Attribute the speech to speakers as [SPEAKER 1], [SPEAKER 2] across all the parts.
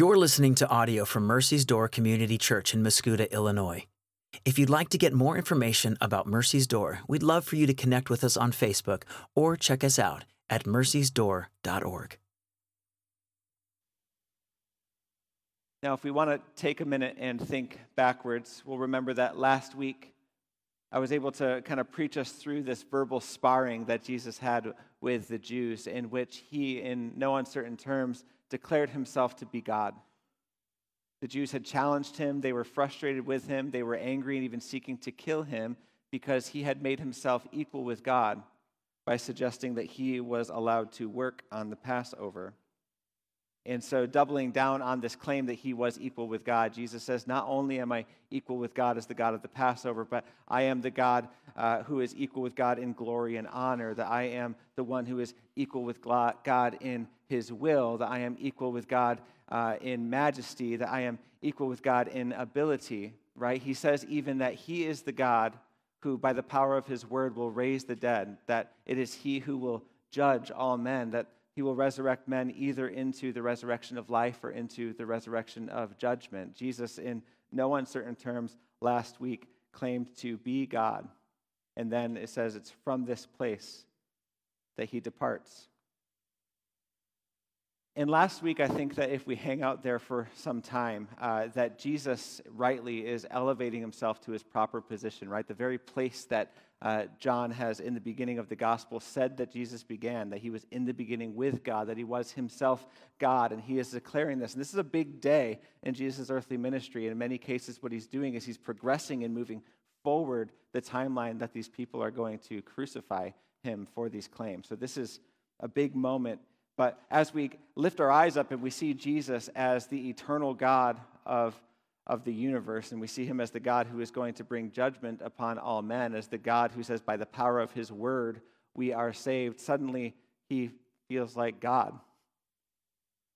[SPEAKER 1] You're listening to audio from Mercy's Door Community Church in Mascoutah, Illinois. If you'd like to get more information about Mercy's Door, we'd love for you to connect with us on Facebook or check us out at mercysdoor.org.
[SPEAKER 2] Now, if we want to take a minute and think backwards, we'll remember that last week I was able to kind of preach us through this verbal sparring that Jesus had with the Jews, in which he, in no uncertain terms, declared himself to be God. The Jews had challenged him, they were frustrated with him, they were angry and even seeking to kill him because he had made himself equal with God by suggesting that he was allowed to work on the Passover. And so, doubling down on this claim that he was equal with God, Jesus says, Not only am I equal with God as the God of the Passover, but I am the God uh, who is equal with God in glory and honor, that I am the one who is equal with God in his will, that I am equal with God uh, in majesty, that I am equal with God in ability, right? He says even that he is the God who, by the power of his word, will raise the dead, that it is he who will judge all men, that he will resurrect men either into the resurrection of life or into the resurrection of judgment. Jesus, in no uncertain terms, last week claimed to be God. And then it says it's from this place that he departs. And last week, I think that if we hang out there for some time, uh, that Jesus rightly is elevating himself to his proper position, right? The very place that uh, John has in the beginning of the gospel said that Jesus began, that he was in the beginning with God, that he was himself God, and he is declaring this. And this is a big day in Jesus' earthly ministry. In many cases, what he's doing is he's progressing and moving forward the timeline that these people are going to crucify him for these claims. So this is a big moment but as we lift our eyes up and we see Jesus as the eternal God of, of the universe, and we see him as the God who is going to bring judgment upon all men, as the God who says, by the power of his word, we are saved, suddenly he feels like God.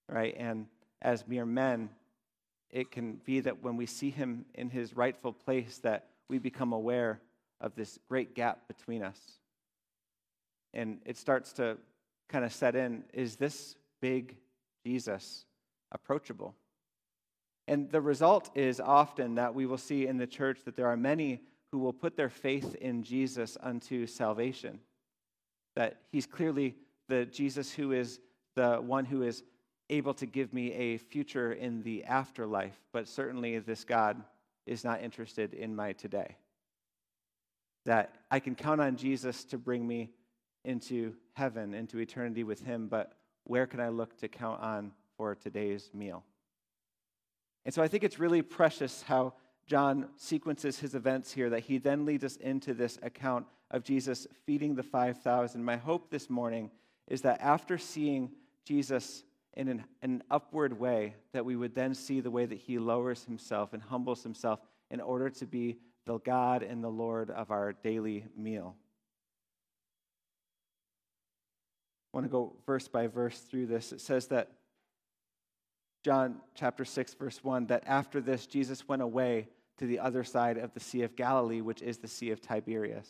[SPEAKER 2] Right? And as mere men, it can be that when we see him in his rightful place, that we become aware of this great gap between us. And it starts to kind of set in is this big Jesus approachable? And the result is often that we will see in the church that there are many who will put their faith in Jesus unto salvation. That he's clearly the Jesus who is the one who is able to give me a future in the afterlife, but certainly this God is not interested in my today. That I can count on Jesus to bring me into heaven, into eternity with Him, but where can I look to count on for today's meal? And so I think it's really precious how John sequences his events here, that he then leads us into this account of Jesus feeding the 5,000. My hope this morning is that after seeing Jesus in an, an, upward way, that we would then see the way that he lowers himself and humbles himself in order to be the God and the Lord of our daily meal. I want to go verse by verse through this. It says that John chapter 6, verse 1, that after this, Jesus went away to the other side of the Sea of Galilee, which is the Sea of Tiberias.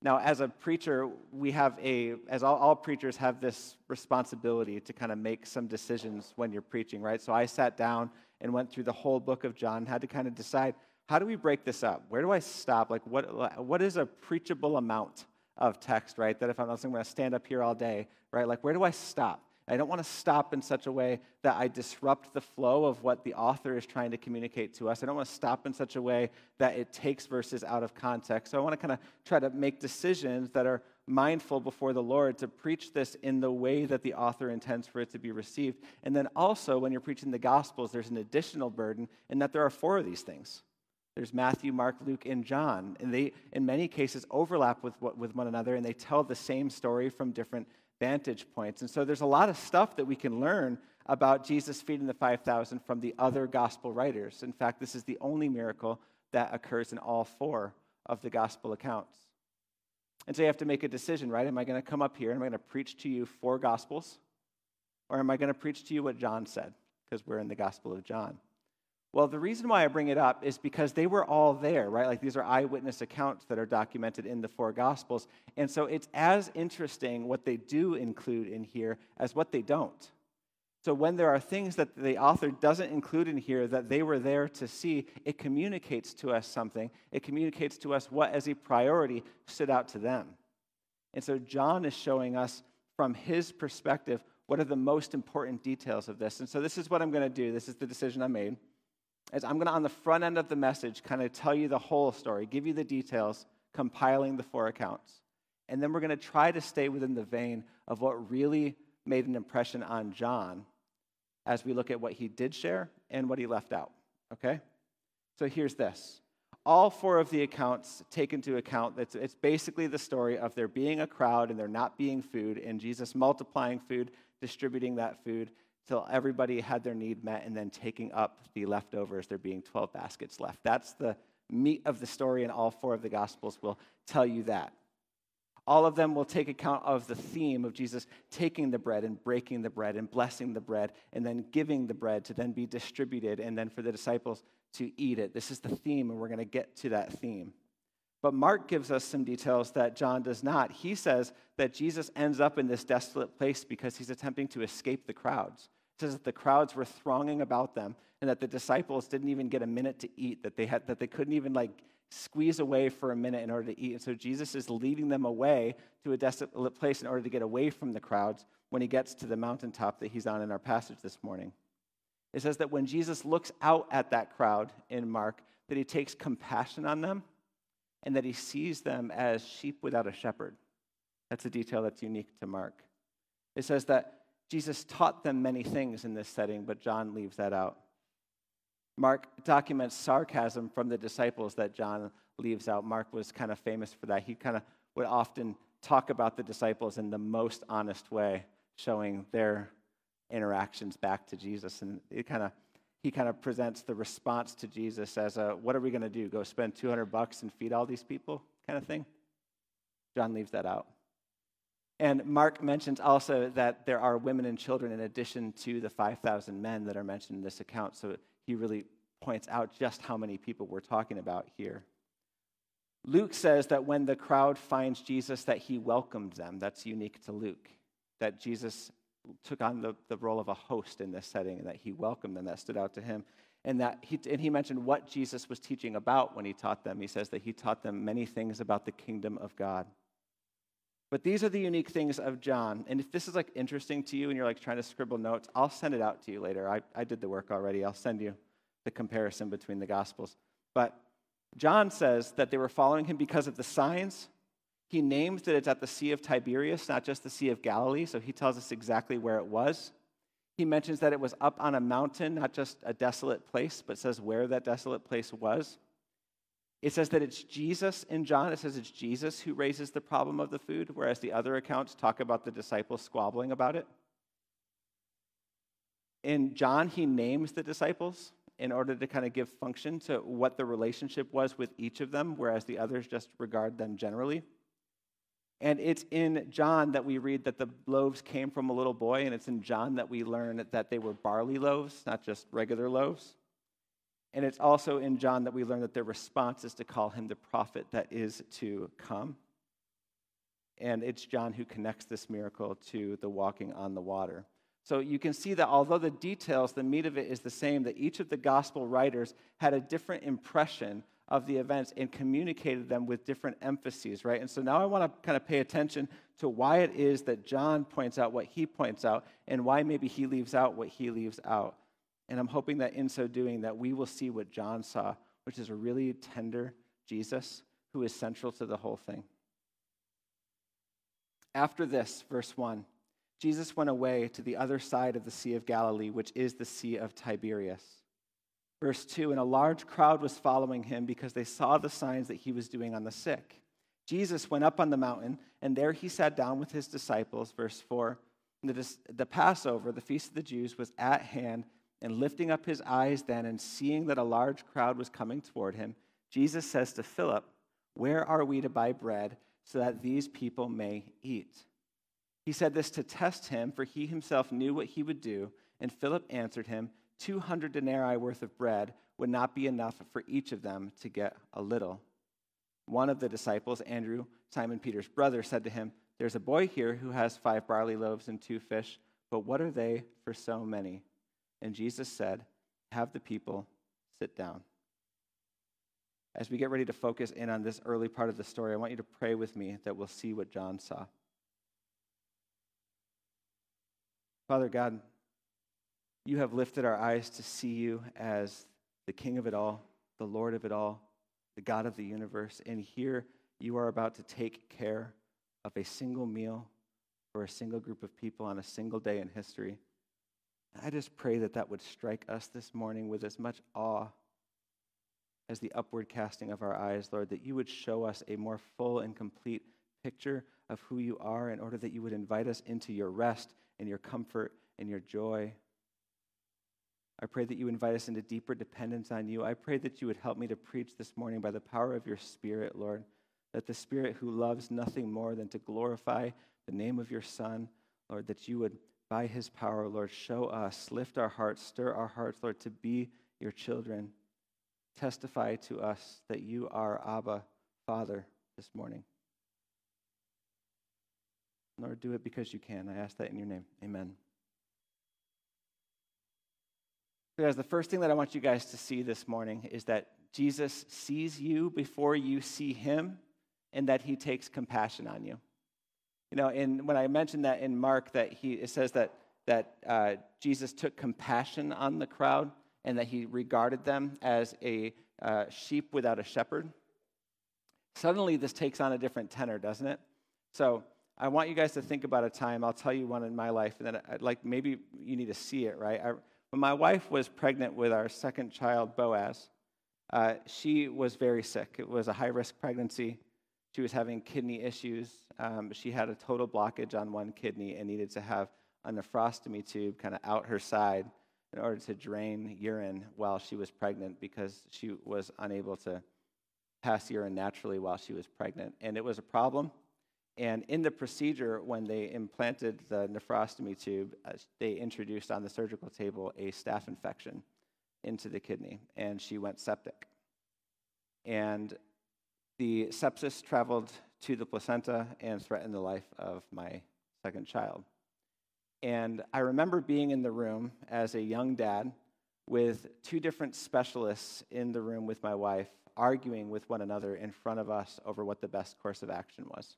[SPEAKER 2] Now, as a preacher, we have a, as all, all, preachers have this responsibility to kind of make some decisions when you're preaching, right? So I sat down and went through the whole book of John, had to kind of decide how do we break this up? Where do I stop? Like, what, what is a preachable amount? of text, right? That if I'm, I'm going to stand up here all day, right? Like, where do I stop? I don't want to stop in such a way that I disrupt the flow of what the author is trying to communicate to us. I don't want to stop in such a way that it takes verses out of context. So I want to kind of try to make decisions that are mindful before the Lord to preach this in the way that the author intends for it to be received. And then also, when you're preaching the Gospels, there's an additional burden in that there are four of these things. There's Matthew, Mark, Luke, and John. And they, in many cases, overlap with, with one another and they tell the same story from different vantage points. And so there's a lot of stuff that we can learn about Jesus feeding the 5,000 from the other gospel writers. In fact, this is the only miracle that occurs in all four of the gospel accounts. And so you have to make a decision, right? Am I going to come up here and I'm going to preach to you four gospels? Or am I going to preach to you what John said? Because we're in the gospel of John. Well, the reason why I bring it up is because they were all there, right? Like these are eyewitness accounts that are documented in the four Gospels. And so it's as interesting what they do include in here as what they don't. So when there are things that the author doesn't include in here that they were there to see, it communicates to us something. It communicates to us what, as a priority, stood out to them. And so John is showing us from his perspective what are the most important details of this. And so this is what I'm going to do. This is the decision I made. Is I'm going to on the front end of the message kind of tell you the whole story, give you the details, compiling the four accounts. And then we're going to try to stay within the vein of what really made an impression on John as we look at what he did share and what he left out. Okay? So here's this. All four of the accounts take into account that it's basically the story of there being a crowd and there not being food, and Jesus multiplying food, distributing that food till everybody had their need met, and then taking up the leftovers, there being 12 baskets left. That's the meat of the story, and all four of the Gospels will tell you that. All of them will take account of the theme of Jesus taking the bread and breaking the bread and blessing the bread and then giving the bread to then be distributed and then for the disciples to eat it. This is the theme, and we're going to get to that theme. But Mark gives us some details that John does not. He says that Jesus ends up in this desolate place because he's attempting to escape the crowds. It says that the crowds were thronging about them and that the disciples didn't even get a minute to eat, that they, had, that they couldn't even like squeeze away for a minute in order to eat. And so Jesus is leading them away to a desolate place in order to get away from the crowds when he gets to the mountaintop that he's on in our passage this morning. It says that when Jesus looks out at that crowd in Mark, that he takes compassion on them and that he sees them as sheep without a shepherd. That's a detail that's unique to Mark. It says that Jesus taught them many things in this setting, but John leaves that out. Mark documents sarcasm from the disciples that John leaves out. Mark was kind of famous for that. He kind of would often talk about the disciples in the most honest way, showing their interactions back to Jesus. And it kind of he kind of presents the response to Jesus as a what are we going to do? Go spend 200 bucks and feed all these people kind of thing? John leaves that out. And Mark mentions also that there are women and children in addition to the 5,000 men that are mentioned in this account. So he really points out just how many people we're talking about here. Luke says that when the crowd finds Jesus, that he welcomed them. That's unique to Luke. That Jesus took on the, the role of a host in this setting and that he welcomed them. That stood out to him. And, that he, and he mentioned what Jesus was teaching about when he taught them. He says that he taught them many things about the kingdom of God. But these are the unique things of John. And if this is like interesting to you and you're like trying to scribble notes, I'll send it out to you later. I, I did the work already. I'll send you the comparison between the gospels. But John says that they were following him because of the signs he names that it's at the Sea of Tiberias, not just the Sea of Galilee, so he tells us exactly where it was. He mentions that it was up on a mountain, not just a desolate place, but says where that desolate place was. It says that it's Jesus in John. It says it's Jesus who raises the problem of the food, whereas the other accounts talk about the disciples squabbling about it. In John, he names the disciples in order to kind of give function to what the relationship was with each of them, whereas the others just regard them generally. And it's in John that we read that the loaves came from a little boy, and it's in John that we learn that they were barley loaves, not just regular loaves. And it's also in John that we learn that their response is to call him the prophet that is to come. And it's John who connects this miracle to the walking on the water. So you can see that although the details, the meat of it is the same, that each of the gospel writers had a different impression of the events and communicated them with different emphases, right? And so now I want to kind of pay attention to why it is that John points out what he points out and why maybe he leaves out what he leaves out. And I'm hoping that in so doing that we will see what John saw, which is a really tender Jesus who is central to the whole thing. After this, verse 1, Jesus went away to the other side of the Sea of Galilee, which is the Sea of Tiberias. Verse 2 And a large crowd was following him because they saw the signs that he was doing on the sick. Jesus went up on the mountain, and there he sat down with his disciples. Verse 4 the, the Passover, the feast of the Jews, was at hand, and lifting up his eyes then and seeing that a large crowd was coming toward him, Jesus says to Philip, Where are we to buy bread so that these people may eat? He said this to test him, for he himself knew what he would do. And Philip answered him, 200 denarii worth of bread would not be enough for each of them to get a little. One of the disciples, Andrew, Simon Peter's brother, said to him, There's a boy here who has five barley loaves and two fish, but what are they for so many? And Jesus said, Have the people sit down. As we get ready to focus in on this early part of the story, I want you to pray with me that we'll see what John saw. Father God, you have lifted our eyes to see you as the King of it all, the Lord of it all, the God of the universe. And here you are about to take care of a single meal for a single group of people on a single day in history. I just pray that that would strike us this morning with as much awe as the upward casting of our eyes, Lord, that you would show us a more full and complete picture of who you are in order that you would invite us into your rest and your comfort and your joy. I pray that you invite us into deeper dependence on you. I pray that you would help me to preach this morning by the power of your Spirit, Lord, that the Spirit who loves nothing more than to glorify the name of your Son, Lord, that you would, by his power, Lord, show us, lift our hearts, stir our hearts, Lord, to be your children. Testify to us that you are Abba, Father, this morning. Lord, do it because you can. I ask that in your name. Amen. So, guys, the first thing that I want you guys to see this morning is that Jesus sees you before you see him and that he takes compassion on you. You know, when I mentioned that in Mark, that he it says that that uh, Jesus took compassion on the crowd and that he regarded them as a uh, sheep without a shepherd. Suddenly, this takes on a different tenor, doesn't it? So I want you guys to think about a time. I'll tell you one in my life, and then I'd like maybe you need to see it, right? I, when my wife was pregnant with our second child, Boaz, uh, she was very sick. It was a high risk pregnancy. She was having kidney issues. Um, she had a total blockage on one kidney and needed to have a nephrostomy tube kind of out her side in order to drain urine while she was pregnant because she was unable to pass urine naturally while she was pregnant. And it was a problem. And in the procedure, when they implanted the nephrostomy tube, uh, they introduced on the surgical table a staph infection into the kidney, and she went septic. And the sepsis traveled to the placenta and threatened the life of my second child. And I remember being in the room as a young dad with two different specialists in the room with my wife, arguing with one another in front of us over what the best course of action was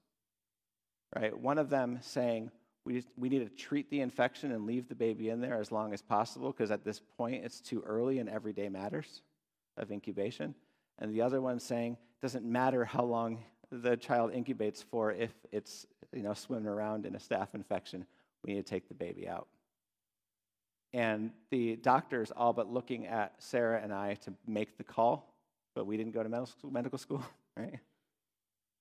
[SPEAKER 2] right? One of them saying, we, we need to treat the infection and leave the baby in there as long as possible because at this point it's too early and every day matters of incubation. And the other one saying, doesn't matter how long the child incubates for if it's you know swimming around in a staph infection, we need to take the baby out. And the doctors all but looking at Sarah and I to make the call, but we didn't go to medical school, right?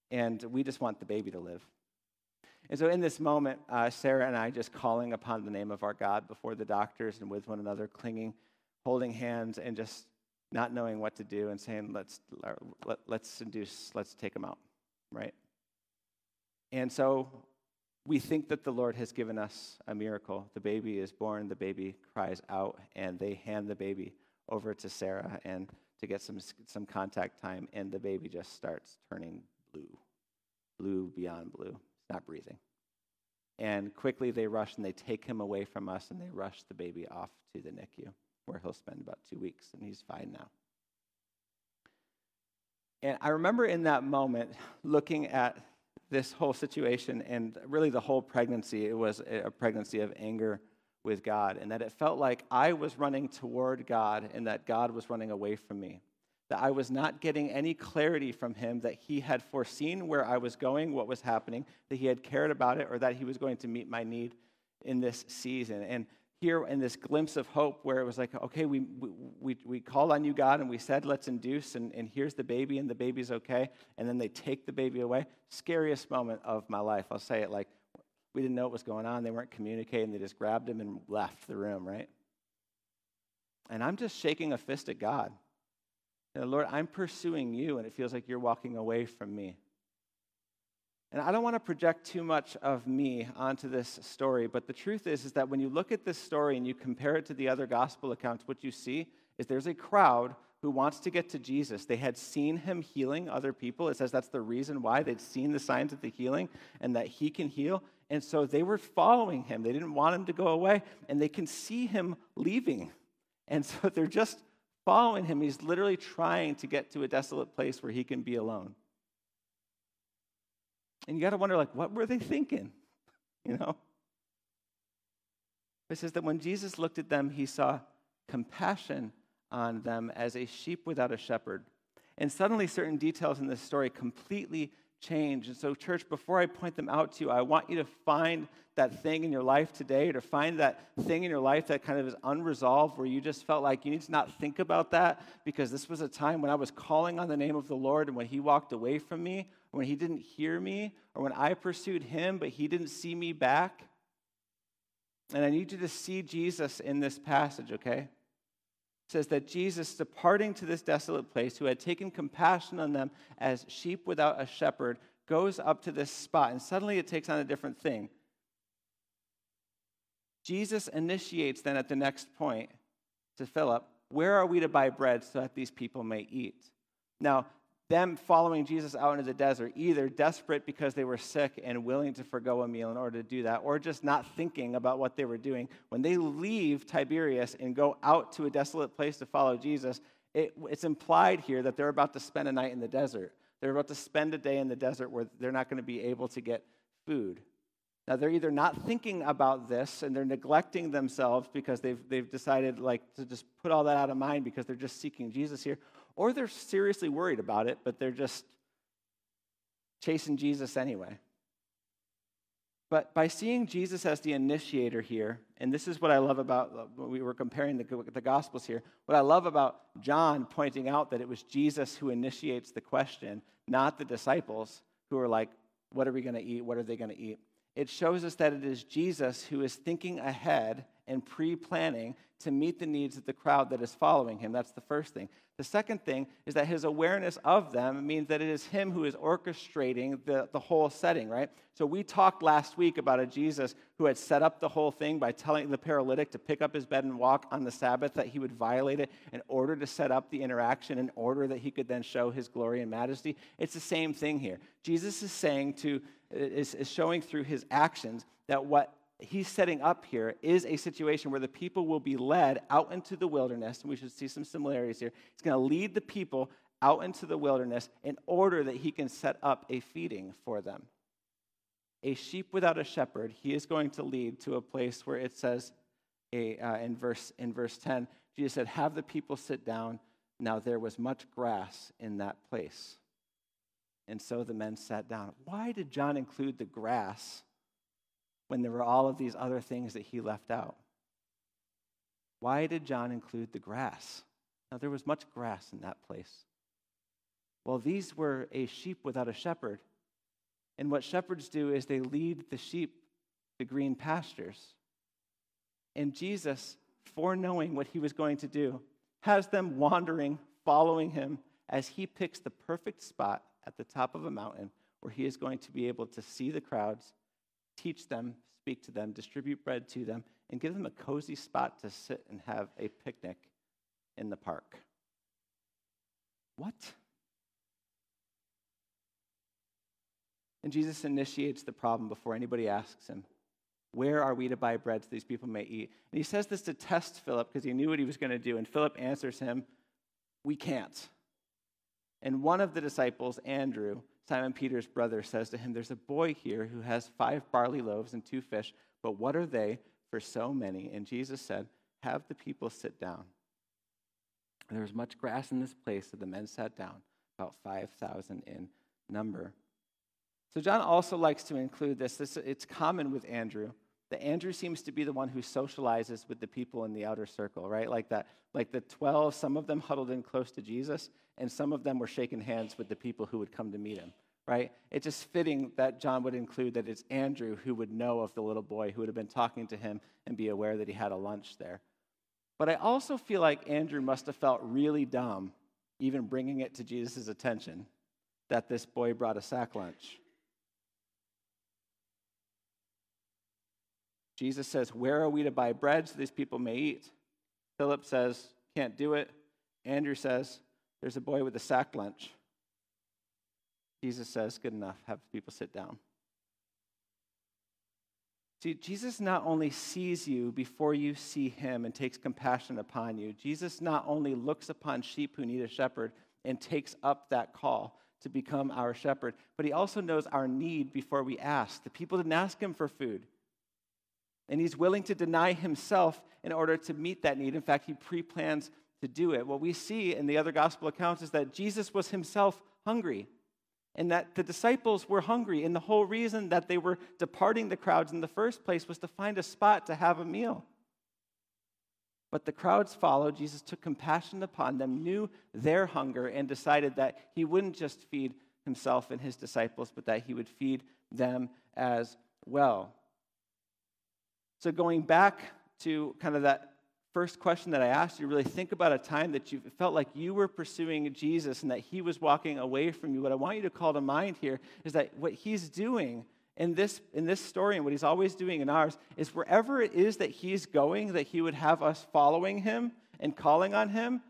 [SPEAKER 2] And we just want the baby to live. And so, in this moment, uh, Sarah and I just calling upon the name of our God before the doctors and with one another, clinging, holding hands, and just not knowing what to do and saying, let's, uh, let, let's induce, let's take them out, right? And so we think that the Lord has given us a miracle. The baby is born, the baby cries out, and they hand the baby over to Sarah and to get some, some contact time, and the baby just starts turning blue, blue beyond blue not breathing. And quickly they rush and they take him away from us and they rush the baby off to the NICU, where he'll spend about two weeks, and he's fine now. And I remember in that moment looking at this whole situation and really the whole pregnancy, it was a pregnancy of anger with God, and that it felt like I was running toward God and that God was running away from me that I was not getting any clarity from him that he had foreseen where I was going, what was happening, that he had cared about it, or that he was going to meet my need in this season. And here in this glimpse of hope where it was like, okay, we, we, we called on you, God, and we said, let's induce, and, and here's the baby, and the baby's okay. And then they take the baby away. Scariest moment of my life. I'll say it like, we didn't know what was going on. They weren't communicating. They just grabbed him and left the room, right? And I'm just shaking a fist at God. Lord, I'm pursuing you, and it feels like you're walking away from me. And I don't want to project too much of me onto this story, but the truth is, is that when you look at this story and you compare it to the other gospel accounts, what you see is there's a crowd who wants to get to Jesus. They had seen him healing other people. It says that's the reason why they'd seen the signs of the healing and that he can heal. And so they were following him. They didn't want him to go away, and they can see him leaving. And so they're just following him. He's literally trying to get to a desolate place where he can be alone. And you got to wonder, like, what were they thinking? You know? It says that when Jesus looked at them, he saw compassion on them as a sheep without a shepherd. And suddenly, certain details in this story completely change. And so, church, before I point them out to you, I want you to find that thing in your life today, or to find that thing in your life that kind of is unresolved, where you just felt like you need to not think about that because this was a time when I was calling on the name of the Lord and when He walked away from me, when He didn't hear me, or when I pursued Him but He didn't see me back. And I need you to see Jesus in this passage, okay? says that Jesus, departing to this desolate place, who had taken compassion on them as sheep without a shepherd, goes up to this spot, and suddenly it takes on a different thing. Jesus initiates then at the next point to Philip, Where are we to buy bread so that these people may eat? Now, them following Jesus out into the desert, either desperate because they were sick and willing to forego a meal in order to do that, or just not thinking about what they were doing. When they leave Tiberias and go out to a desolate place to follow Jesus, it, it's implied here that they're about to spend a night in the desert. They're about to spend a day in the desert where they're not going to be able to get food. Now, they're either not thinking about this and they're neglecting themselves because they've, they've decided like to just put all that out of mind because they're just seeking Jesus here, or they're seriously worried about it, but they're just chasing Jesus anyway. But by seeing Jesus as the initiator here, and this is what I love about we were comparing the, the Gospels here, what I love about John pointing out that it was Jesus who initiates the question, not the disciples who are like, what are we going to eat? What are they going to eat? It shows us that it is Jesus who is thinking ahead and pre planning to meet the needs of the crowd that is following him. That's the first thing. The second thing is that his awareness of them means that it is him who is orchestrating the, the whole setting, right? So we talked last week about a Jesus who had set up the whole thing by telling the paralytic to pick up his bed and walk on the Sabbath, that he would violate it in order to set up the interaction, in order that he could then show his glory and majesty. It's the same thing here. Jesus is saying to, is, is showing through his actions that what he's setting up here is a situation where the people will be led out into the wilderness, and we should see some similarities here. He's going to lead the people out into the wilderness in order that he can set up a feeding for them. A sheep without a shepherd, he is going to lead to a place where it says a, uh, in, verse, in verse 10, Jesus said, Have the people sit down. Now there was much grass in that place. And so the men sat down. Why did John include the grass when there were all of these other things that he left out? Why did John include the grass? Now, there was much grass in that place. Well, these were a sheep without a shepherd. And what shepherds do is they lead the sheep to green pastures. And Jesus, foreknowing what he was going to do, has them wandering, following him as he picks the perfect spot at the top of a mountain where he is going to be able to see the crowds teach them, speak to them, distribute bread to them, and give them a cozy spot to sit and have a picnic in the park. What? And Jesus initiates the problem before anybody asks him, Where are we to buy bread so these people may eat? And he says this to test Philip because he knew what he was going to do. And Philip answers him, We can't. And one of the disciples, Andrew, Simon Peter's brother says to him, There's a boy here who has five barley loaves and two fish, but what are they for so many? And Jesus said, Have the people sit down. There was much grass in this place, so the men sat down, about 5,000 in number. So John also likes to include this. this. It's common with Andrew that Andrew seems to be the one who socializes with the people in the outer circle, right? Like that, like the 12, some of them huddled in close to Jesus, and some of them were shaking hands with the people who would come to meet him, right? It's just fitting that John would include that it's Andrew who would know of the little boy who would have been talking to him and be aware that he had a lunch there. But I also feel like Andrew must have felt really dumb even bringing it to Jesus' attention that this boy brought a sack lunch. Jesus says, Where are we to buy bread so these people may eat? Philip says, Can't do it. Andrew says, There's a boy with a sack lunch. Jesus says, Good enough, have people sit down. See, Jesus not only sees you before you see him and takes compassion upon you, Jesus not only looks upon sheep who need a shepherd and takes up that call to become our shepherd, but he also knows our need before we ask. The people didn't ask him for food. And he's willing to deny himself in order to meet that need. In fact, he pre plans to do it. What we see in the other gospel accounts is that Jesus was himself hungry and that the disciples were hungry. And the whole reason that they were departing the crowds in the first place was to find a spot to have a meal. But the crowds followed. Jesus took compassion upon them, knew their hunger, and decided that he wouldn't just feed himself and his disciples, but that he would feed them as well. So, going back to kind of that first question that I asked you, really think about a time that you felt like you were pursuing Jesus and that he was walking away from you. What I want you to call to mind here is that what he's doing in this, in this story and what he's always doing in ours is wherever it is that he's going, that he would have us following him and calling on him,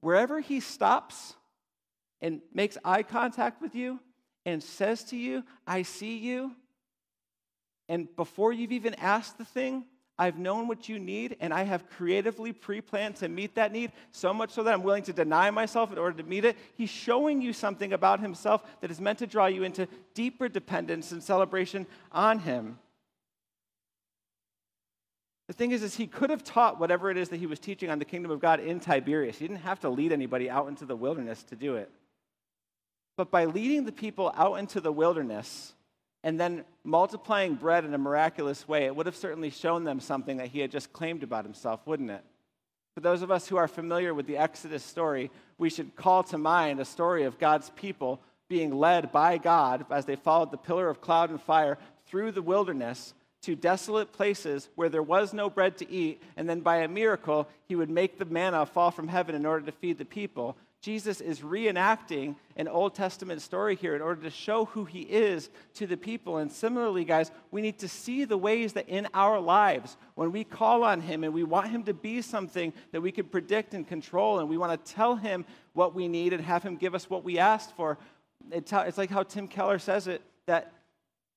[SPEAKER 2] wherever he stops and makes eye contact with you and says to you, I see you, and before you've even asked the thing, I've known what you need, and I have creatively pre planned to meet that need, so much so that I'm willing to deny myself in order to meet it. He's showing you something about himself that is meant to draw you into deeper dependence and celebration on him. The thing is, is he could have taught whatever it is that he was teaching on the kingdom of God in Tiberias. He didn't have to lead anybody out into the wilderness to do it. But by leading the people out into the wilderness, and then multiplying bread in a miraculous way, it would have certainly shown them something that he had just claimed about himself, wouldn't it? For those of us who are familiar with the Exodus story, we should call to mind a story of God's people being led by God as they followed the pillar of cloud and fire through the wilderness to desolate places where there was no bread to eat, and then by a miracle, he would make the manna fall from heaven in order to feed the people. Jesus is reenacting an Old Testament story here in order to show who he is to the people. And similarly, guys, we need to see the ways that in our lives, when we call on him and we want him to be something that we can predict and control, and we want to tell him what we need and have him give us what we asked for, it's like how Tim Keller says it that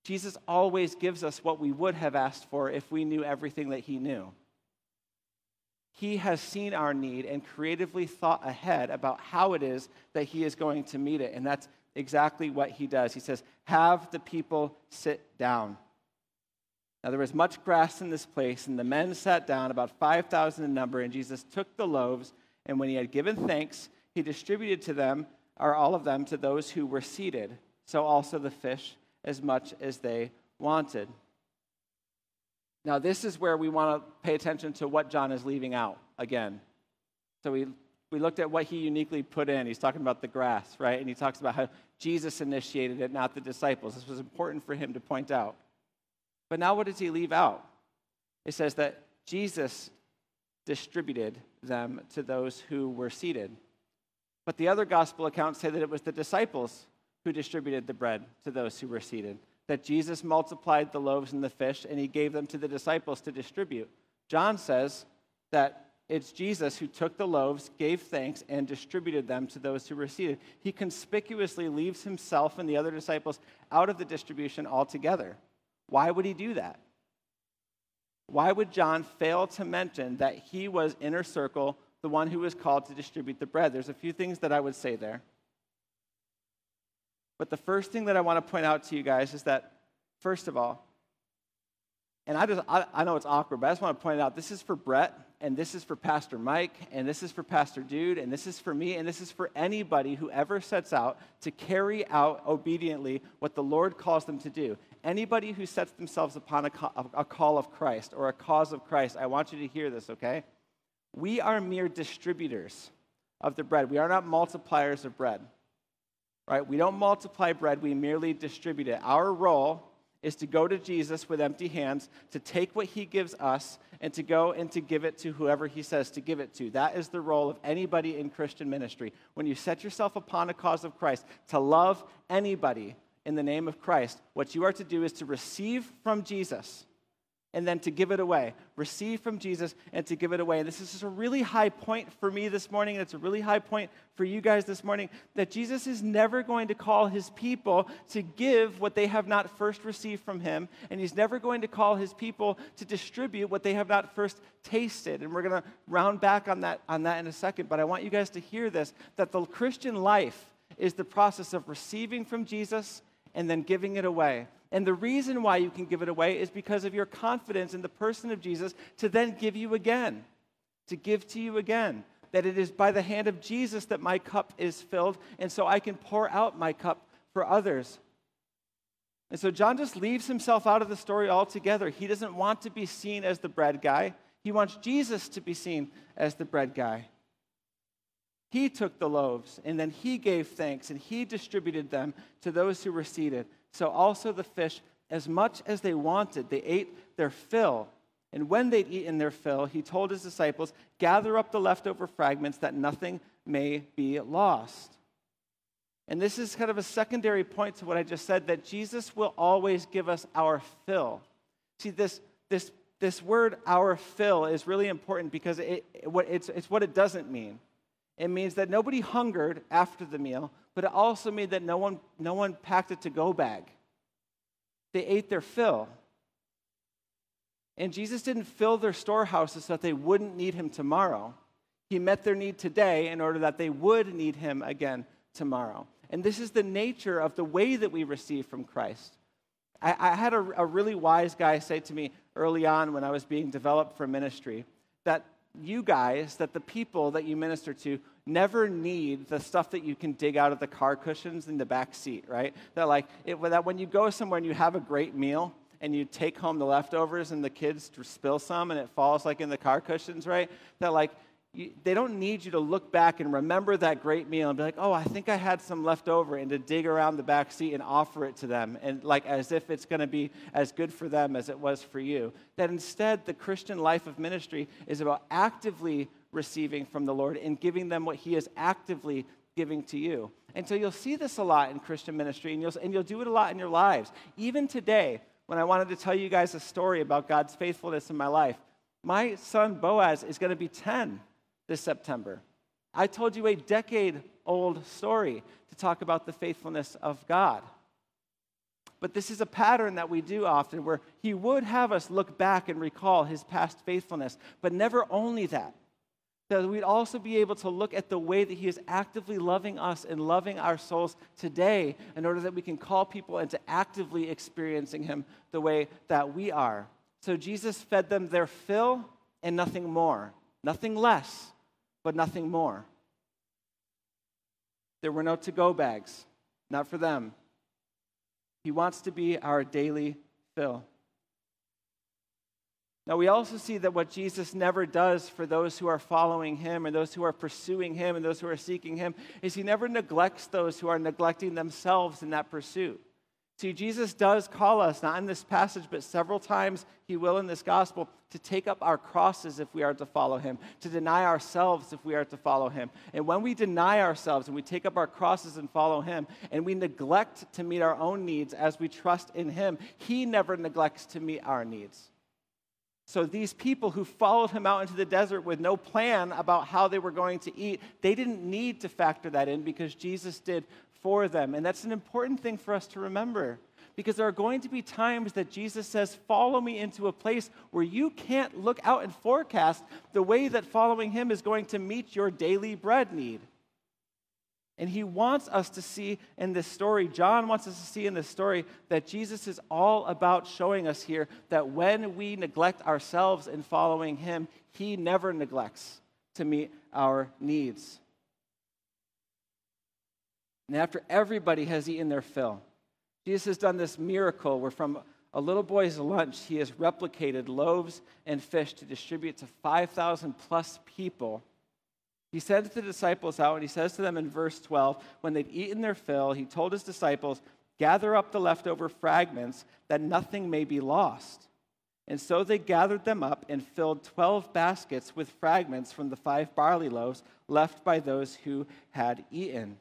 [SPEAKER 2] Jesus always gives us what we would have asked for if we knew everything that he knew. He has seen our need and creatively thought ahead about how it is that He is going to meet it. And that's exactly what He does. He says, Have the people sit down. Now, there was much grass in this place, and the men sat down, about 5,000 in number, and Jesus took the loaves, and when he had given thanks, he distributed to them, or all of them, to those who were seated. So also the fish, as much as they wanted. Now, this is where we want to pay attention to what John is leaving out again. So we, we looked at what he uniquely put in. He's talking about the grass, right? And he talks about how Jesus initiated it, not the disciples. This was important for him to point out. But now, what does he leave out? It says that Jesus distributed them to those who were seated. But the other gospel accounts say that it was the disciples who distributed the bread to those who were seated that Jesus multiplied the loaves and the fish and he gave them to the disciples to distribute. John says that it's Jesus who took the loaves, gave thanks, and distributed them to those who were seated. He conspicuously leaves himself and the other disciples out of the distribution altogether. Why would he do that? Why would John fail to mention that he was inner circle, the one who was called to distribute the bread? There's a few things that I would say there. But the first thing that I want to point out to you guys is that, first of all, and I just I, I, know it's awkward, but I just want to point out this is for Brett, and this is for Pastor Mike, and this is for Pastor Dude, and this is for me, and this is for anybody who ever sets out to carry out obediently what the Lord calls them to do. Anybody who sets themselves upon a, a call of Christ or a cause of Christ, I want you to hear this, okay? We are mere distributors of the bread. We are not multipliers of bread right? We don't multiply bread, we merely distribute it. Our role is to go to Jesus with empty hands, to take what he gives us, and to go and to give it to whoever he says to give it to. That is the role of anybody in Christian ministry. When you set yourself upon a cause of Christ, to love anybody in the name of Christ, what you are to do is to receive from Jesus and then to give it away. Receive from Jesus and to give it away. And this is a really high point for me this morning, and it's a really high point for you guys this morning that Jesus is never going to call his people to give what they have not first received from him, and he's never going to call his people to distribute what they have not first tasted. And we're going to round back on that, on that in a second, but I want you guys to hear this that the Christian life is the process of receiving from Jesus and then giving it away. And the reason why you can give it away is because of your confidence in the person of Jesus to then give you again, to give to you again. That it is by the hand of Jesus that my cup is filled, and so I can pour out my cup for others. And so John just leaves himself out of the story altogether. He doesn't want to be seen as the bread guy, he wants Jesus to be seen as the bread guy. He took the loaves and then he gave thanks and he distributed them to those who were seated so also the fish, as much as they wanted, they ate their fill. And when they'd eaten their fill, he told his disciples, Gather up the leftover fragments that nothing may be lost. And this is kind of a secondary point to what I just said that Jesus will always give us our fill. See, this, this, this word, our fill, is really important because it, it, it's, it's what it doesn't mean. It means that nobody hungered after the meal, but it also means that no one, no one packed a to go bag. They ate their fill. And Jesus didn't fill their storehouses so that they wouldn't need him tomorrow. He met their need today in order that they would need him again tomorrow. And this is the nature of the way that we receive from Christ. I, I had a, a really wise guy say to me early on when I was being developed for ministry that you guys, that the people that you minister to, never need the stuff that you can dig out of the car cushions in the back seat, right? That like it, that when you go somewhere and you have a great meal and you take home the leftovers and the kids spill some and it falls like in the car cushions, right? That like you, they don't need you to look back and remember that great meal and be like, oh, I think I had some left over, and to dig around the back seat and offer it to them, and like as if it's going to be as good for them as it was for you. That instead, the Christian life of ministry is about actively receiving from the Lord and giving them what He is actively giving to you. And so you'll see this a lot in Christian ministry, and you'll, and you'll do it a lot in your lives. Even today, when I wanted to tell you guys a story about God's faithfulness in my life, my son Boaz is going to be 10 this September. I told you a decade old story to talk about the faithfulness of God. But this is a pattern that we do often where He would have us look back and recall His past faithfulness, but never only that. That we'd also be able to look at the way that He is actively loving us and loving our souls today in order that we can call people into actively experiencing Him the way that we are. So Jesus fed them their fill and nothing more, nothing less but nothing more. There were no to go bags, not for them. He wants to be our daily fill. Now, we also see that what Jesus never does for those who are following him and those who are pursuing him and those who are seeking him is he never neglects those who are neglecting themselves in that pursuit. See, Jesus does call us, not in this passage, but several times he will in this gospel, to take up our crosses if we are to follow him, to deny ourselves if we are to follow him. And when we deny ourselves and we take up our crosses and follow him, and we neglect to meet our own needs as we trust in him, he never neglects to meet our needs. So these people who followed him out into the desert with no plan about how they were going to eat, they didn't need to factor that in because Jesus did for them. And that's an important thing for us to remember because there are going to be times that Jesus says, Follow me into a place where you can't look out and forecast the way that following him is going to meet your daily bread need. And he wants us to see in this story, John wants us to see in this story, that Jesus is all about showing us here that when we neglect ourselves in following him, he never neglects to meet our needs. And after everybody has eaten their fill, Jesus has done this miracle where from a little boy's lunch, he has replicated loaves and fish to distribute to 5,000 plus people. He sends the disciples out and he says to them in verse 12, when they'd eaten their fill, he told his disciples, Gather up the leftover fragments that nothing may be lost. And so they gathered them up and filled 12 baskets with fragments from the five barley loaves left by those who had eaten.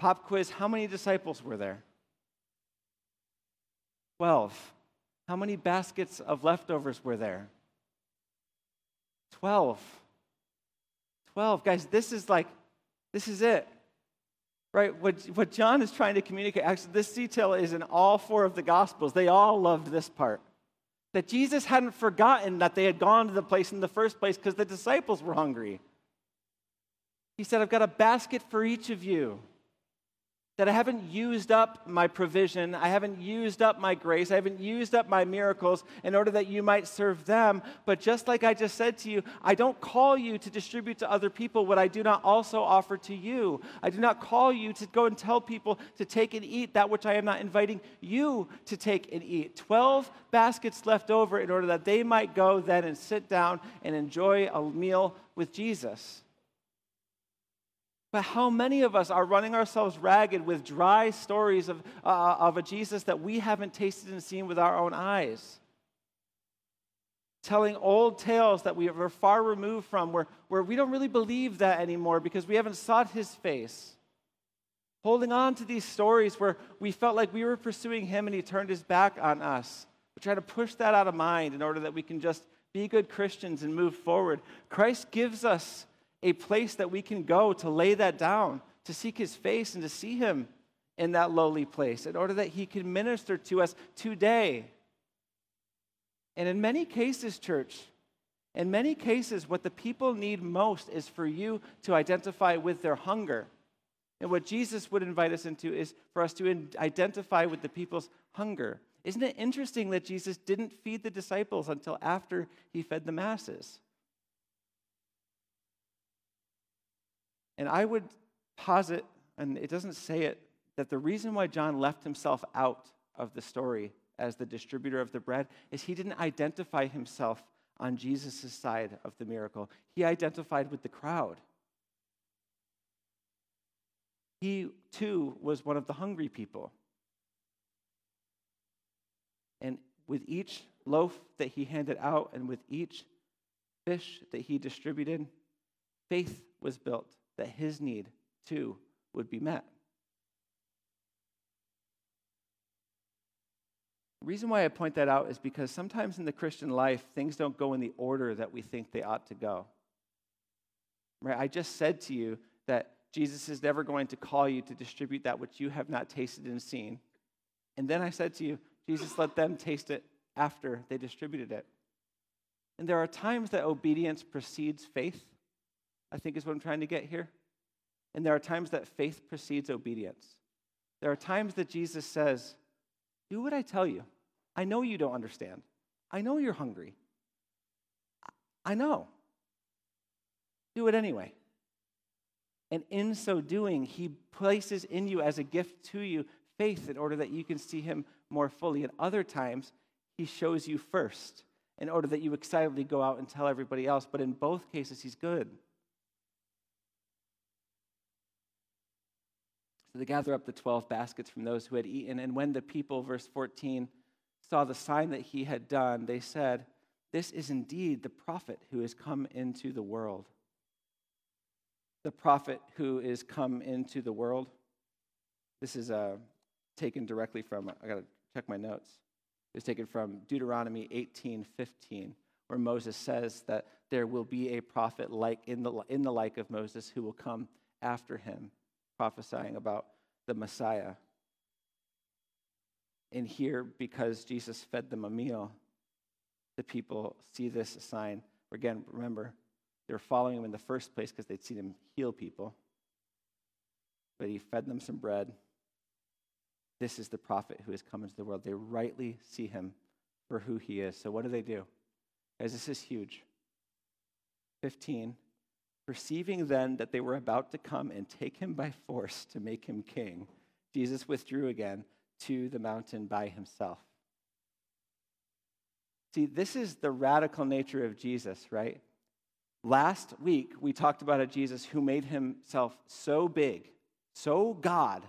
[SPEAKER 2] Pop quiz How many disciples were there? 12. How many baskets of leftovers were there? 12. 12. Guys, this is like, this is it. Right? What, what John is trying to communicate, actually, this detail is in all four of the Gospels. They all loved this part. That Jesus hadn't forgotten that they had gone to the place in the first place because the disciples were hungry. He said, I've got a basket for each of you that I haven't used up my provision, I haven't used up my grace, I haven't used up my miracles in order that you might serve them. But just like I just said to you, I don't call you to distribute to other people what I do not also offer to you. I do not call you to go and tell people to take and eat that which I am not inviting you to take and eat. Twelve baskets left over in order that they might go then and sit down and enjoy a meal with Jesus. But how many of us are running ourselves ragged with dry stories of, uh, of a Jesus that we haven't tasted and seen with our own eyes? Telling old tales that we are far removed from, where, where we don't really believe that anymore because we haven't sought his face. Holding on to these stories where we felt like we were pursuing him and he turned his back on us. We try to push that out of mind in order that we can just be good Christians and move forward. Christ gives us a place that we can go to lay that down, to seek his face and to see him in that lowly place in order that he can minister to us today. And in many cases, church, in many cases, what the people need most is for you to identify with their hunger. And what Jesus would invite us into is for us to identify with the people's hunger. Isn't it interesting that Jesus didn't feed the disciples until after he fed the masses? And I would posit, and it doesn't say it, that the reason why John left himself out of the story as the distributor of the bread is he didn't identify himself on Jesus' side of the miracle. He identified with the crowd. He too was one of the hungry people. And with each loaf that he handed out and with each fish that he distributed, faith was built that his need too would be met. The reason why I point that out is because sometimes in the Christian life, things don't go in the order that we think they ought to go. Right? I just said to you that Jesus is never going to call you to distribute that which you have not tasted and seen. And then I said to you, Jesus let them taste it after they distributed it. And there are times that obedience precedes faith. I think is what I'm trying to get here. And there are times that faith precedes obedience. There are times that Jesus says, Do what I tell you. I know you don't understand. I know you're hungry. I know. Do it anyway. And in so doing, he places in you as a gift to you faith in order that you can see him more fully. And other times, he shows you first in order that you excitedly go out and tell everybody else. But in both cases, he's good. So they gather up the 12 baskets from those who had eaten. And when the people, verse 14, saw the sign that he had done, they said, This is indeed the prophet who has come into the world. The prophet who is come into the world. This is uh, taken directly from, I got to check my notes. It's taken from Deuteronomy 18 15, where Moses says that there will be a prophet like in the, in the like of Moses who will come after him prophesying about the Messiah. And here, because Jesus fed them a meal, the people see this sign. Again, remember, they were following him in the first place because they'd seen him heal people. But he fed them some bread. This is the prophet who has come into the world. They rightly see him for who he is. So, what do they do? Guys, this is huge. 15. Perceiving then that they were about to come and take him by force to make him king, Jesus withdrew again to the mountain by himself. See, this is the radical nature of Jesus, right? Last week, we talked about a Jesus who made himself so big, so God,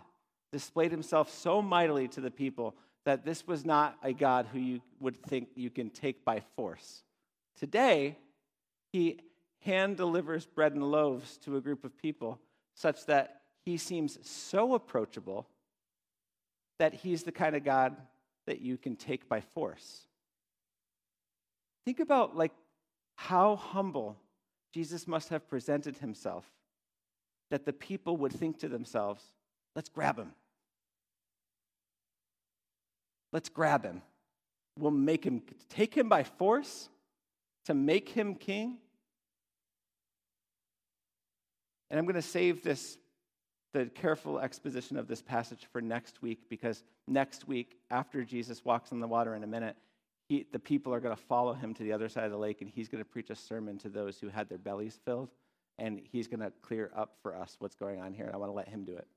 [SPEAKER 2] displayed himself so mightily to the people that this was not a God who you would think you can take by force. Today, he hand delivers bread and loaves to a group of people such that he seems so approachable that he's the kind of God that you can take by force. think about like how humble Jesus must have presented himself that the people would think to themselves, let's grab him. Let's grab him. We'll make him, take him by force to make him king. And I'm going to save this, the careful exposition of this passage for next week because next week, after Jesus walks on the water in a minute, he, the people are going to follow him to the other side of the lake and he's going to preach a sermon to those who had their bellies filled. And he's going to clear up for us what's going on here. And I want to let him do it.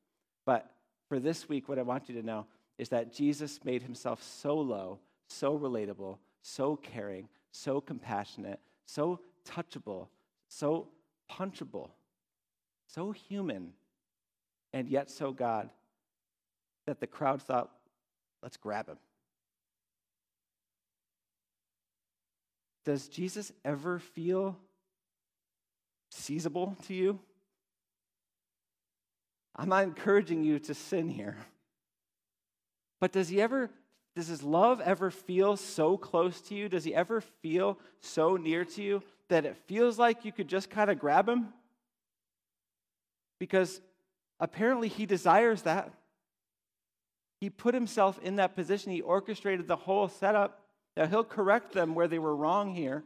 [SPEAKER 2] But for this week, what I want you to know is that Jesus made himself so low, so relatable, so caring, so compassionate, so touchable, so punchable, so human, and yet so God that the crowd thought, let's grab him. Does Jesus ever feel seizable to you? I'm not encouraging you to sin here. But does he ever, does his love ever feel so close to you? Does he ever feel so near to you that it feels like you could just kind of grab him? Because apparently he desires that. He put himself in that position, he orchestrated the whole setup. Now, he'll correct them where they were wrong here.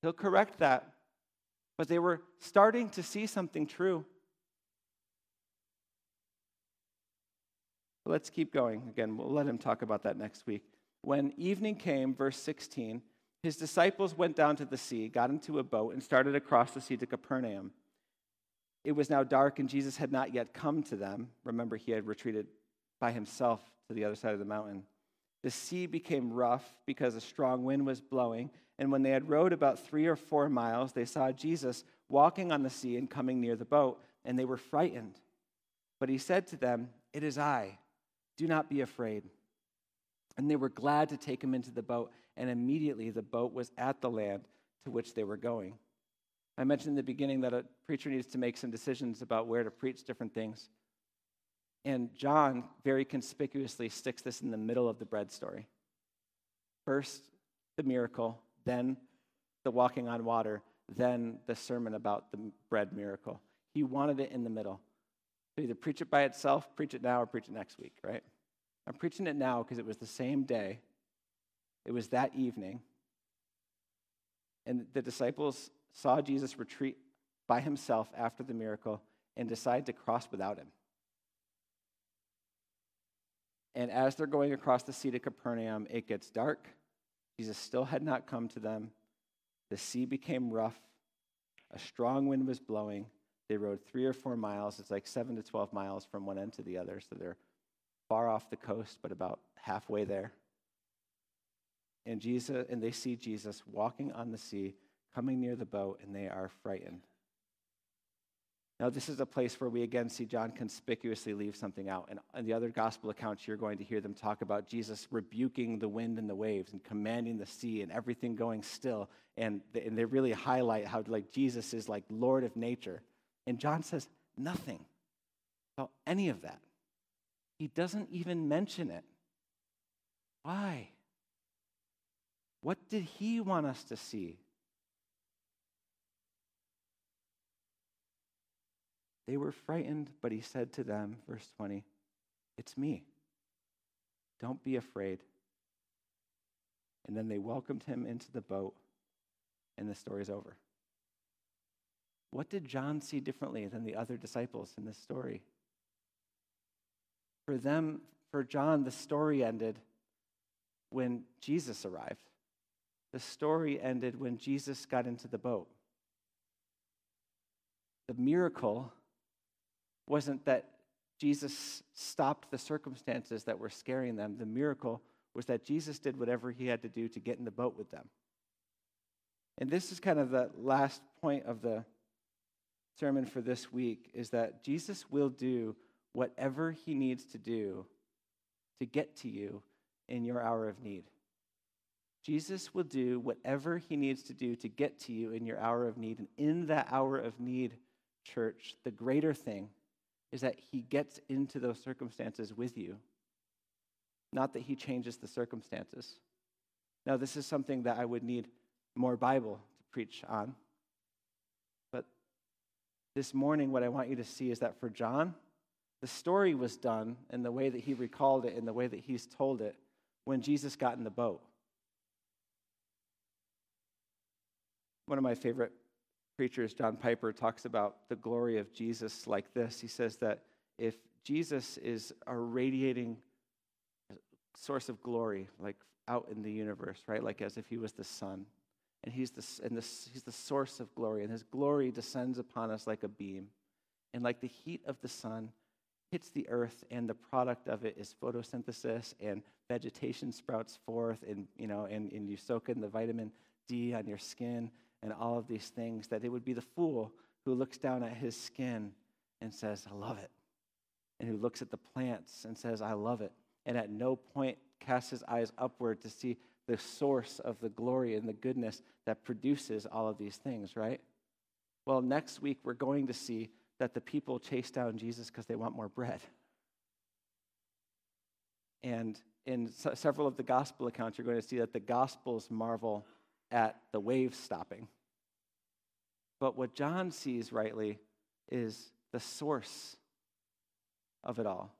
[SPEAKER 2] He'll correct that. But they were starting to see something true. Let's keep going. Again, we'll let him talk about that next week. When evening came, verse 16, his disciples went down to the sea, got into a boat, and started across the sea to Capernaum. It was now dark, and Jesus had not yet come to them. Remember, he had retreated by himself to the other side of the mountain. The sea became rough because a strong wind was blowing, and when they had rowed about three or four miles, they saw Jesus walking on the sea and coming near the boat, and they were frightened. But he said to them, It is I do not be afraid. And they were glad to take him into the boat, and immediately the boat was at the land to which they were going. I mentioned in the beginning that a preacher needs to make some decisions about where to preach different things. And John very conspicuously sticks this in the middle of the bread story. First, the miracle, then the walking on water, then the sermon about the bread miracle. He wanted it in the middle. So either preach it by itself, preach it now, or preach it next week, right? I'm preaching it now because it was the same day. It was that evening. And the disciples saw Jesus retreat by himself after the miracle and decide to cross without him. And as they're going across the sea to Capernaum, it gets dark. Jesus still had not come to them. The sea became rough. A strong wind was blowing. They rode three or four miles. It's like seven to 12 miles from one end to the other. So they're far off the coast, but about halfway there. And Jesus, and they see Jesus walking on the sea, coming near the boat, and they are frightened. Now, this is a place where we again see John conspicuously leave something out. And in the other gospel accounts, you're going to hear them talk about Jesus rebuking the wind and the waves and commanding the sea and everything going still. And they, and they really highlight how like Jesus is like Lord of nature. And John says nothing about any of that. He doesn't even mention it. Why? What did he want us to see? They were frightened, but he said to them, verse 20, It's me. Don't be afraid. And then they welcomed him into the boat, and the story's over. What did John see differently than the other disciples in this story? For them, for John, the story ended when Jesus arrived. The story ended when Jesus got into the boat. The miracle wasn't that Jesus stopped the circumstances that were scaring them. The miracle was that Jesus did whatever he had to do to get in the boat with them. And this is kind of the last point of the sermon for this week is that Jesus will do whatever he needs to do to get to you in your hour of need. Jesus will do whatever he needs to do to get to you in your hour of need. And in that hour of need, church, the greater thing is that he gets into those circumstances with you, not that he changes the circumstances. Now, this is something that I would need more Bible to preach on. But this morning, what I want you to see is that for John, the story was done in the way that he recalled it, in the way that he's told it, when Jesus got in the boat. One of my favorite preachers, John Piper, talks about the glory of Jesus like this. He says that if Jesus is a radiating source of glory, like out in the universe, right? Like as if he was the sun. And he's the, and this, he's the source of glory, and his glory descends upon us like a beam. And like the heat of the sun hits the earth, and the product of it is photosynthesis, and vegetation sprouts forth, and, you know, and, and you soak in the vitamin D on your skin, and all of these things, that it would be the fool who looks down at his skin and says, I love it. And who looks at the plants and says, I love it. And at no point casts his eyes upward to see the source of the glory and the goodness that produces all of these things, right? Well, next week we're going to see that the people chase down Jesus because they want more bread. And in several of the gospel accounts, you're going to see that the gospels marvel at the waves stopping. But what John sees rightly is the source of it all,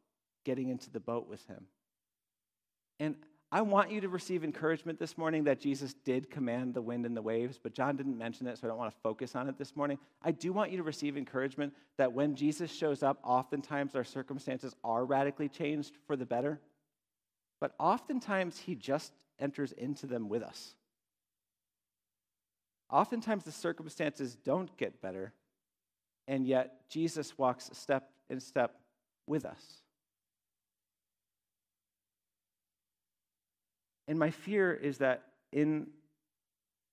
[SPEAKER 2] getting into the boat with him. And I want you to receive encouragement this morning that Jesus did command the wind and the waves, but John didn't mention it, so I don't want to focus on it this morning. I do want you to receive encouragement that when Jesus shows up, oftentimes our circumstances are radically changed for the better, but oftentimes he just enters into them with us. Oftentimes the circumstances don't get better, and yet Jesus walks step in step with us. And my fear is that in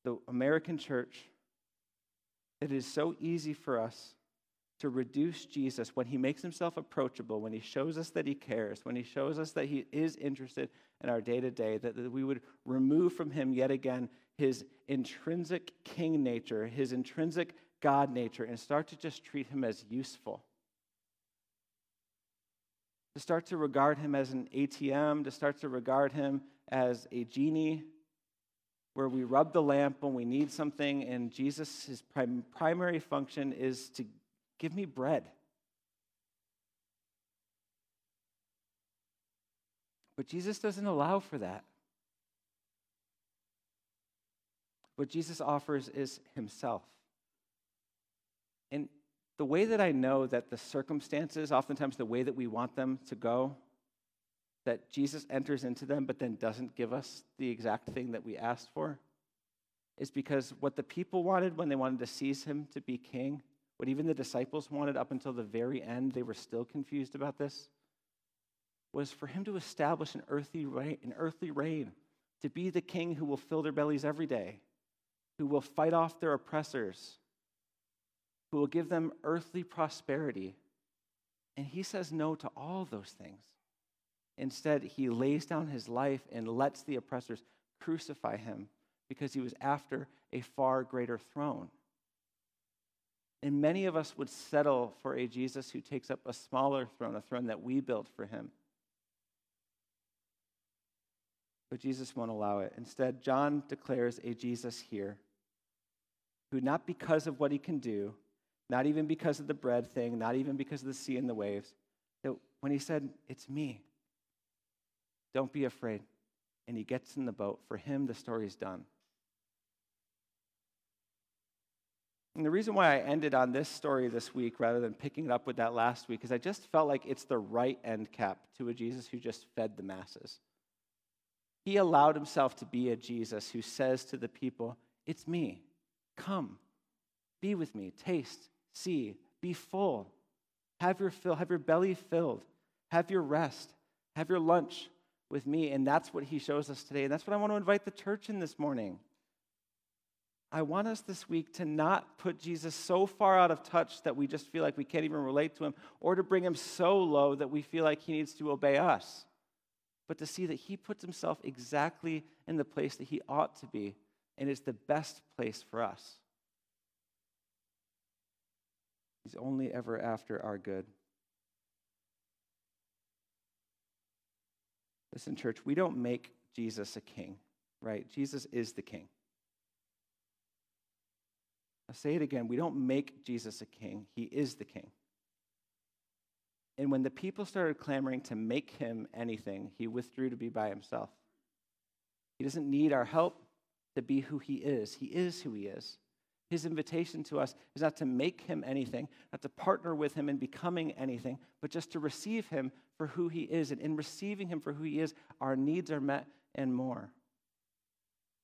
[SPEAKER 2] the American church, it is so easy for us to reduce Jesus when he makes himself approachable, when he shows us that he cares, when he shows us that he is interested in our day to day, that we would remove from him yet again his intrinsic king nature, his intrinsic God nature, and start to just treat him as useful to start to regard him as an ATM, to start to regard him as a genie, where we rub the lamp when we need something, and Jesus, his prim- primary function is to give me bread. But Jesus doesn't allow for that. What Jesus offers is himself. And the way that I know that the circumstances, oftentimes the way that we want them to go, that Jesus enters into them but then doesn't give us the exact thing that we asked for, is because what the people wanted when they wanted to seize him to be king, what even the disciples wanted up until the very end, they were still confused about this, was for him to establish an earthly reign, an earthly reign, to be the king who will fill their bellies every day, who will fight off their oppressors, who will give them earthly prosperity. And he says no to all those things. Instead, he lays down his life and lets the oppressors crucify him because he was after a far greater throne. And many of us would settle for a Jesus who takes up a smaller throne, a throne that we built for him. But Jesus won't allow it. Instead, John declares a Jesus here who, not because of what he can do, not even because of the bread thing, not even because of the sea and the waves. That when he said, It's me, don't be afraid. And he gets in the boat. For him, the story's done. And the reason why I ended on this story this week rather than picking it up with that last week is I just felt like it's the right end cap to a Jesus who just fed the masses. He allowed himself to be a Jesus who says to the people, It's me. Come, be with me, taste, see, be full. Have your fill, have your belly filled. Have your rest. Have your lunch with me. And that's what he shows us today. And that's what I want to invite the church in this morning. I want us this week to not put Jesus so far out of touch that we just feel like we can't even relate to him, or to bring him so low that we feel like he needs to obey us, but to see that he puts himself exactly in the place that he ought to be, and it's the best place for us. He's only ever after our good. Listen, church, we don't make Jesus a king. right? Jesus is the king. I'll say it again. We don't make Jesus a king, he is the king. And when the people started clamoring to make him anything, he withdrew to be by himself. He doesn't need our help to be who he is. He is who he is. His invitation to us is not to make him anything, not to partner with him in becoming anything, but just to receive him for who he is. And in receiving him for who he is, our needs are met and more.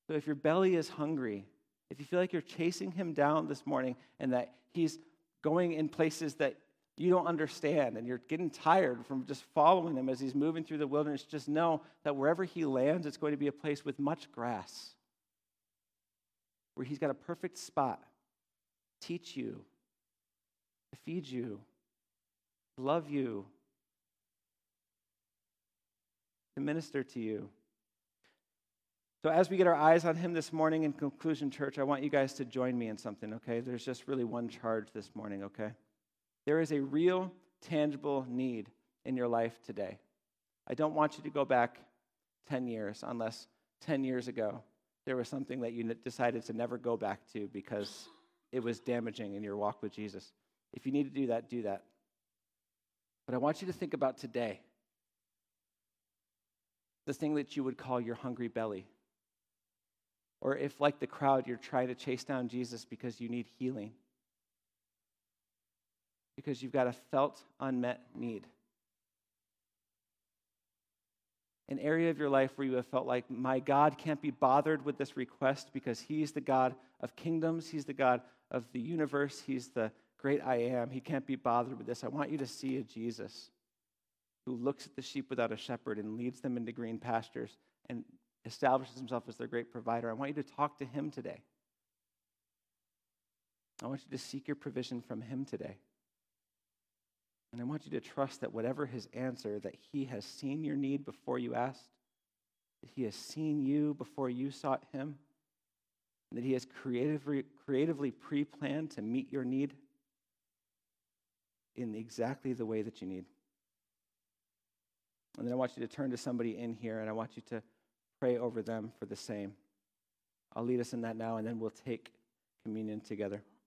[SPEAKER 2] So if your belly is hungry, if you feel like you're chasing him down this morning and that he's going in places that you don't understand and you're getting tired from just following him as he's moving through the wilderness, just know that wherever he lands, it's going to be a place with much grass where He's got a perfect spot teach you, to feed you, love you, to minister to you. So, as we get our eyes on Him this morning in Conclusion Church, I want you guys to join me in something, okay? There's just really one charge this morning, okay? There is a real, tangible need in your life today. I don't want you to go back 10 years unless 10 years ago there was something that you decided to never go back to because it was damaging in your walk with Jesus. If you need to do that, do that. But I want you to think about today the thing that you would call your hungry belly. Or if, like the crowd, you're trying to chase down Jesus because you need healing, because you've got a felt unmet need an area of your life where you have felt like, my God can't be bothered with this request because He's the God of kingdoms, He's the God of the universe, He's the great I am. He can't be bothered with this. I want you to see a Jesus who looks at the sheep without a shepherd and leads them into green pastures and establishes himself as their great provider. I want you to talk to Him today. I want you to seek your provision from Him today. And I want you to trust that whatever his answer, that he has seen your need before you asked, that he has seen you before you sought him, and that he has creatively, creatively pre planned to meet your need in exactly the way that you need. And then I want you to turn to somebody in here and I want you to pray over them for the same. I'll lead us in that now, and then we'll take communion together.